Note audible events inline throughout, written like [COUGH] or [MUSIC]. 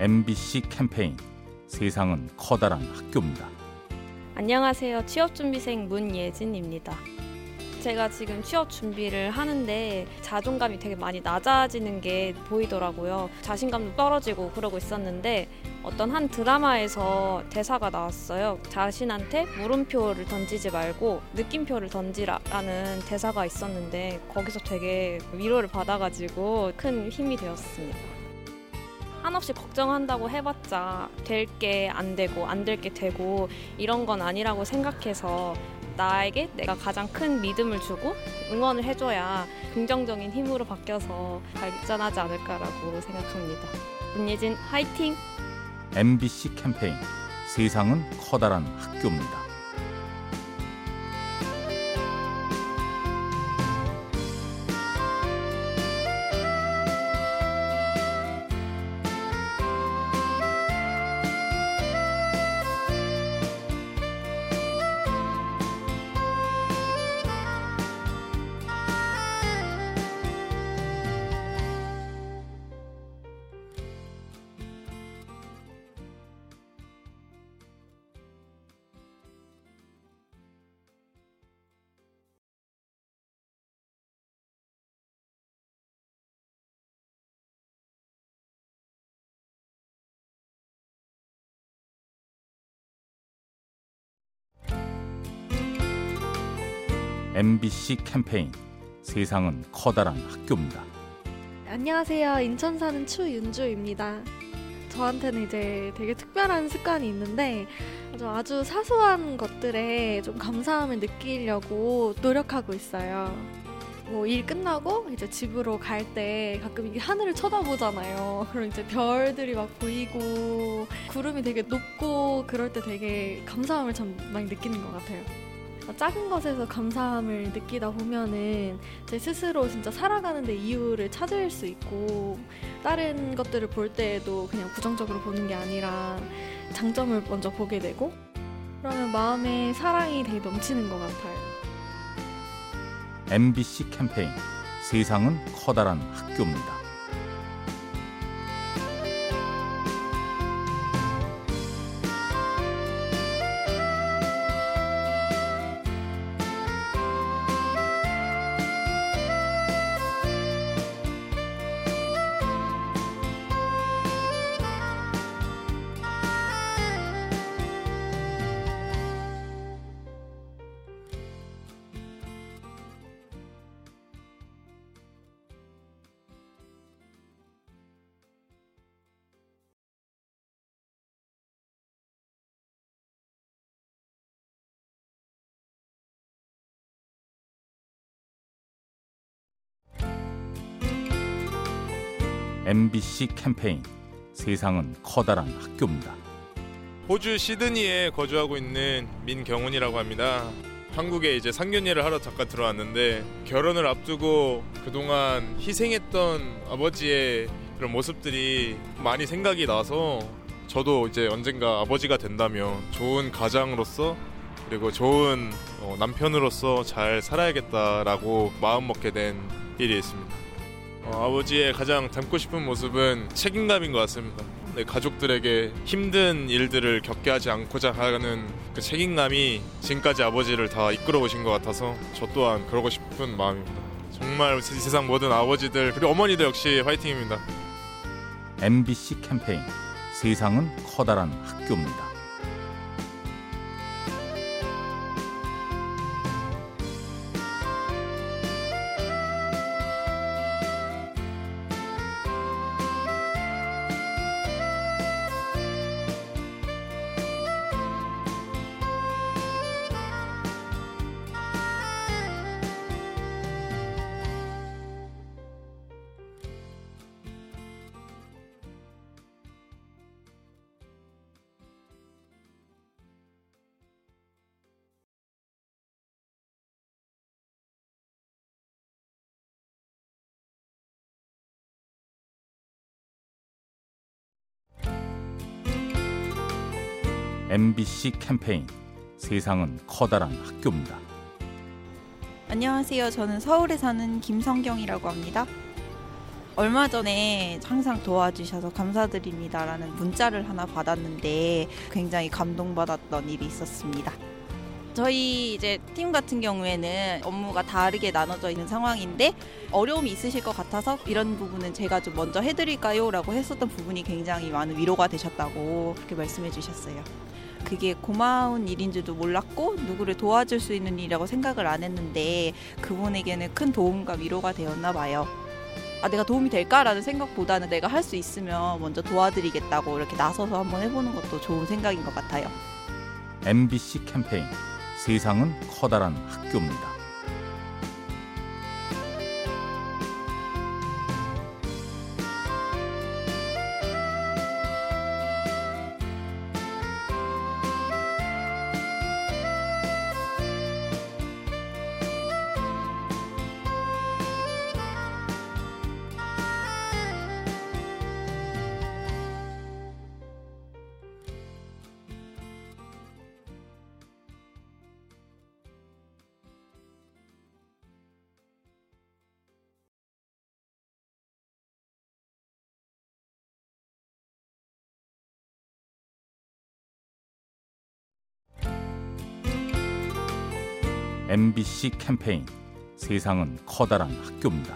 MBC 캠페인 세상은 커다란 학교입니다. 안녕하세요. 취업준비생 문예진입니다. 제가 지금 취업 준비를 하는데 자존감이 되게 많이 낮아지는 게 보이더라고요. 자신감도 떨어지고 그러고 있었는데 어떤 한 드라마에서 대사가 나왔어요. 자신한테 물음표를 던지지 말고 느낌표를 던지라라는 대사가 있었는데 거기서 되게 위로를 받아가지고 큰 힘이 되었습니다. 한없이 걱정한다고 해봤자 될 게 안 되고 안 될 게 되고 이런 건 아니라고 생각해서 나에게 내가 가장 큰 믿음을 주고 응원을 해줘야 긍정적인 힘으로 바뀌어서 발전하지 않을까라고 생각합니다. 문예진 화이팅! MBC 캠페인 세상은 커다란 학교입니다. MBC 캠페인 세상은 커다란 학교입니다. 안녕하세요. 인천 사는 추윤주입니다. 저한테는 이제 되게 특별한 습관이 있는데 아주, 사소한 것들에 좀 감사함을 느끼려고 노력하고 있어요. 뭐 일 끝나고 이제 집으로 갈 때 가끔 이게 하늘을 쳐다보잖아요. [LAUGHS] 그럼 이제 별들이 막 보이고 구름이 되게 높고 그럴 때 되게 감사함을 참 많이 느끼는 것 같아요. 작은 것에서 감사함을 느끼다 보면은 제 스스로 진짜 살아가는데 이유를 찾을 수 있고 다른 것들을 볼 때에도 그냥 부정적으로 보는 게 아니라 장점을 먼저 보게 되고 그러면 마음에 사랑이 되게 넘치는 것 같아요. MBC 캠페인 세상은 커다란 학교입니다. MBC 캠페인 세상은 커다란 학교입니다. 호주 시드니에 거주하고 있는 민경훈이라고 합니다. 한국에 이제 상견례를 하러 잠깐 들어왔는데 결혼을 앞두고 그동안 희생했던 아버지의 그런 모습들이 많이 생각이 나서 저도 이제 언젠가 아버지가 된다면 좋은 가장으로서 그리고 좋은 어, 남편으로서 잘 살아야겠다라고 마음 먹게 된 일이 있습니다. 어, 아버지의 가장 닮고 싶은 모습은 책임감인 것 같습니다. 네, 가족들에게 힘든 일들을 겪게 하지 않고자 하는 그 책임감이 지금까지 아버지를 다 이끌어 오신 것 같아서 저 또한 그러고 싶은 마음입니다. 정말 세- 세상 모든 아버지들 그리고 어머니들 역시 화이팅입니다. MBC 캠페인 세상은 커다란 학교입니다. MBC 캠페인 세상은 커다란 학교입니다. 안녕하세요. 저는 서울에 사는 김성경이라고 합니다. 얼마 전에 항상 도와주셔서 감사드립니다라는 문자를 하나 받았는데 굉장히 감동받았던 일이 있었습니다. 저희 이제 팀 같은 경우에는 업무가 다르게 나눠져 있는 상황인데 어려움이 있으실 것 같아서 이런 부분은 제가 좀 먼저 해드릴까요? 라고 했었던 부분이 굉장히 많은 위로가 되셨다고 그렇게 말씀해 주셨어요. 그게 고마운 일인 줄도 몰랐고 누구를 도와줄 수 있는 일이라고 생각을 안 했는데 그분에게는 큰 도움과 위로가 되었나 봐요. 아, 내가 도움이 될까라는 생각보다는 내가 할 수 있으면 먼저 도와드리겠다고 이렇게 나서서 한번 해보는 것도 좋은 생각인 것 같아요. MBC 캠페인 세상은 커다란 학교입니다. MBC 캠페인 세상은 커다란 학교입니다.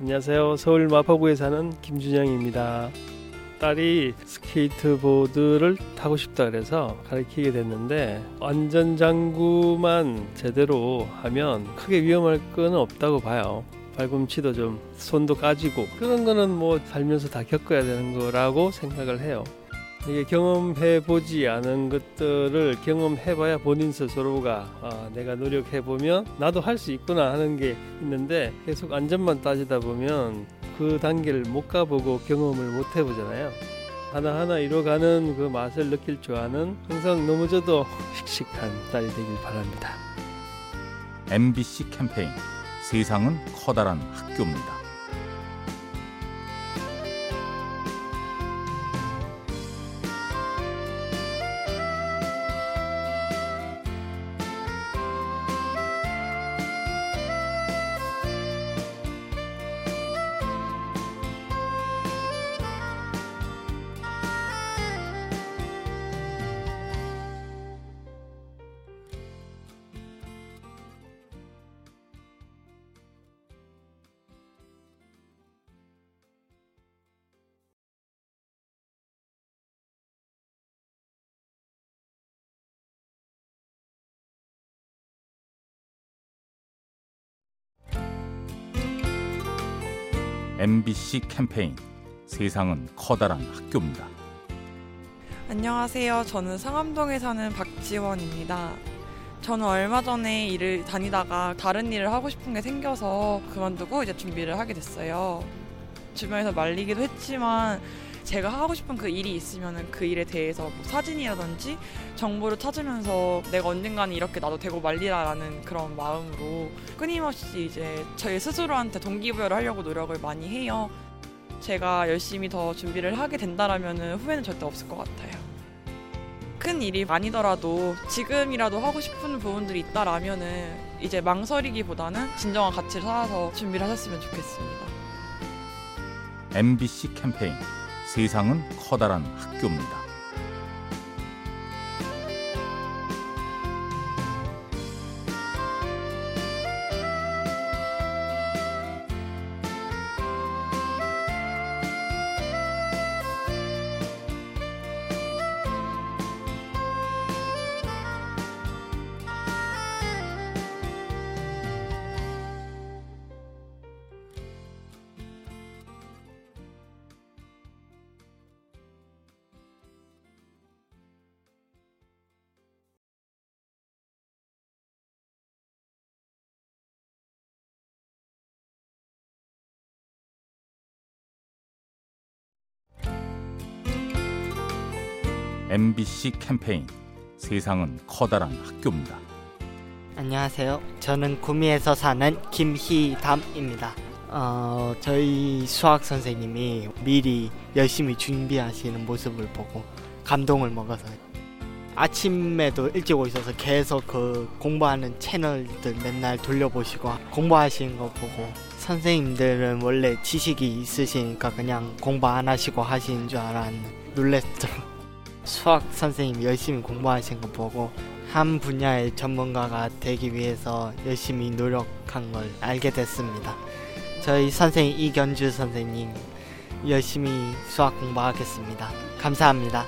안녕하세요. 서울 마포구에 사는 김준영입니다. 딸이 스케이트보드를 타고 싶다 그래서 가르치게 됐는데 안전장구만 제대로 하면 크게 위험할 건 없다고 봐요. 발꿈치도 좀 손도 까지고 그런 거는 뭐 살면서 다 겪어야 되는 거라고 생각을 해요. 이게 경험해 보지 않은 것들을 경험해 봐야 본인 스스로가 아, 내가 노력해 보면 나도 할 수 있구나 하는 게 있는데 계속 안전만 따지다 보면 그 단계를 못 가보고 경험을 못 해보잖아요. 하나하나 이뤄가는 그 맛을 느낄 줄 아는 항상 넘어져도 [LAUGHS] 씩씩한 딸이 되길 바랍니다. MBC 캠페인 세상은 커다란 학교입니다. MBC 캠페인 세상은 커다란 학교입니다. 안녕하세요. 저는 상암동에 사는 박지원입니다. 저는 얼마 전에 일을 다니다가 다른 일을 하고 싶은 게 생겨서 그만두고 이제 준비를 하게 됐어요. 주변에서 말리기도 했지만 제가 하고 싶은 그 일이 있으면 그 일에 대해서 뭐 사진이라든지 정보를 찾으면서 내가 언젠가는 이렇게 나도 되고 말리라라는 그런 마음으로 끊임없이 이제 저희 스스로한테 동기부여를 하려고 노력을 많이 해요. 제가 열심히 더 준비를 하게 된다라면 후회는 절대 없을 것 같아요. 큰 일이 아니더라도 지금이라도 하고 싶은 부분들이 있다라면은 이제 망설이기보다는 진정한 가치를 찾아서 준비를 하셨으면 좋겠습니다. MBC 캠페인 세상은 커다란 학교입니다. MBC 캠페인 세상은 커다란 학교입니다. 안녕하세요. 저는 구미에서 사는 김희담입니다. 어, 저희 수학 선생님이 미리 열심히 준비하시는 모습을 보고 감동을 먹어서 아침에도 일찍 오셔서 계속 그 공부하는 채널들 맨날 돌려보시고 공부하시는 거 보고 선생님들은 원래 지식이 있으시니까 그냥 공부 안 하시고 하시는 줄 알았는데 놀랬죠. 수학 선생님 열심히 공부하신 거 보고 한 분야의 전문가가 되기 위해서 열심히 노력한 걸 알게 됐습니다. 저희 선생님 이견주 선생님 열심히 수학 공부하겠습니다. 감사합니다.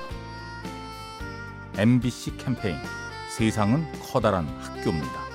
MBC 캠페인 세상은 커다란 학교입니다.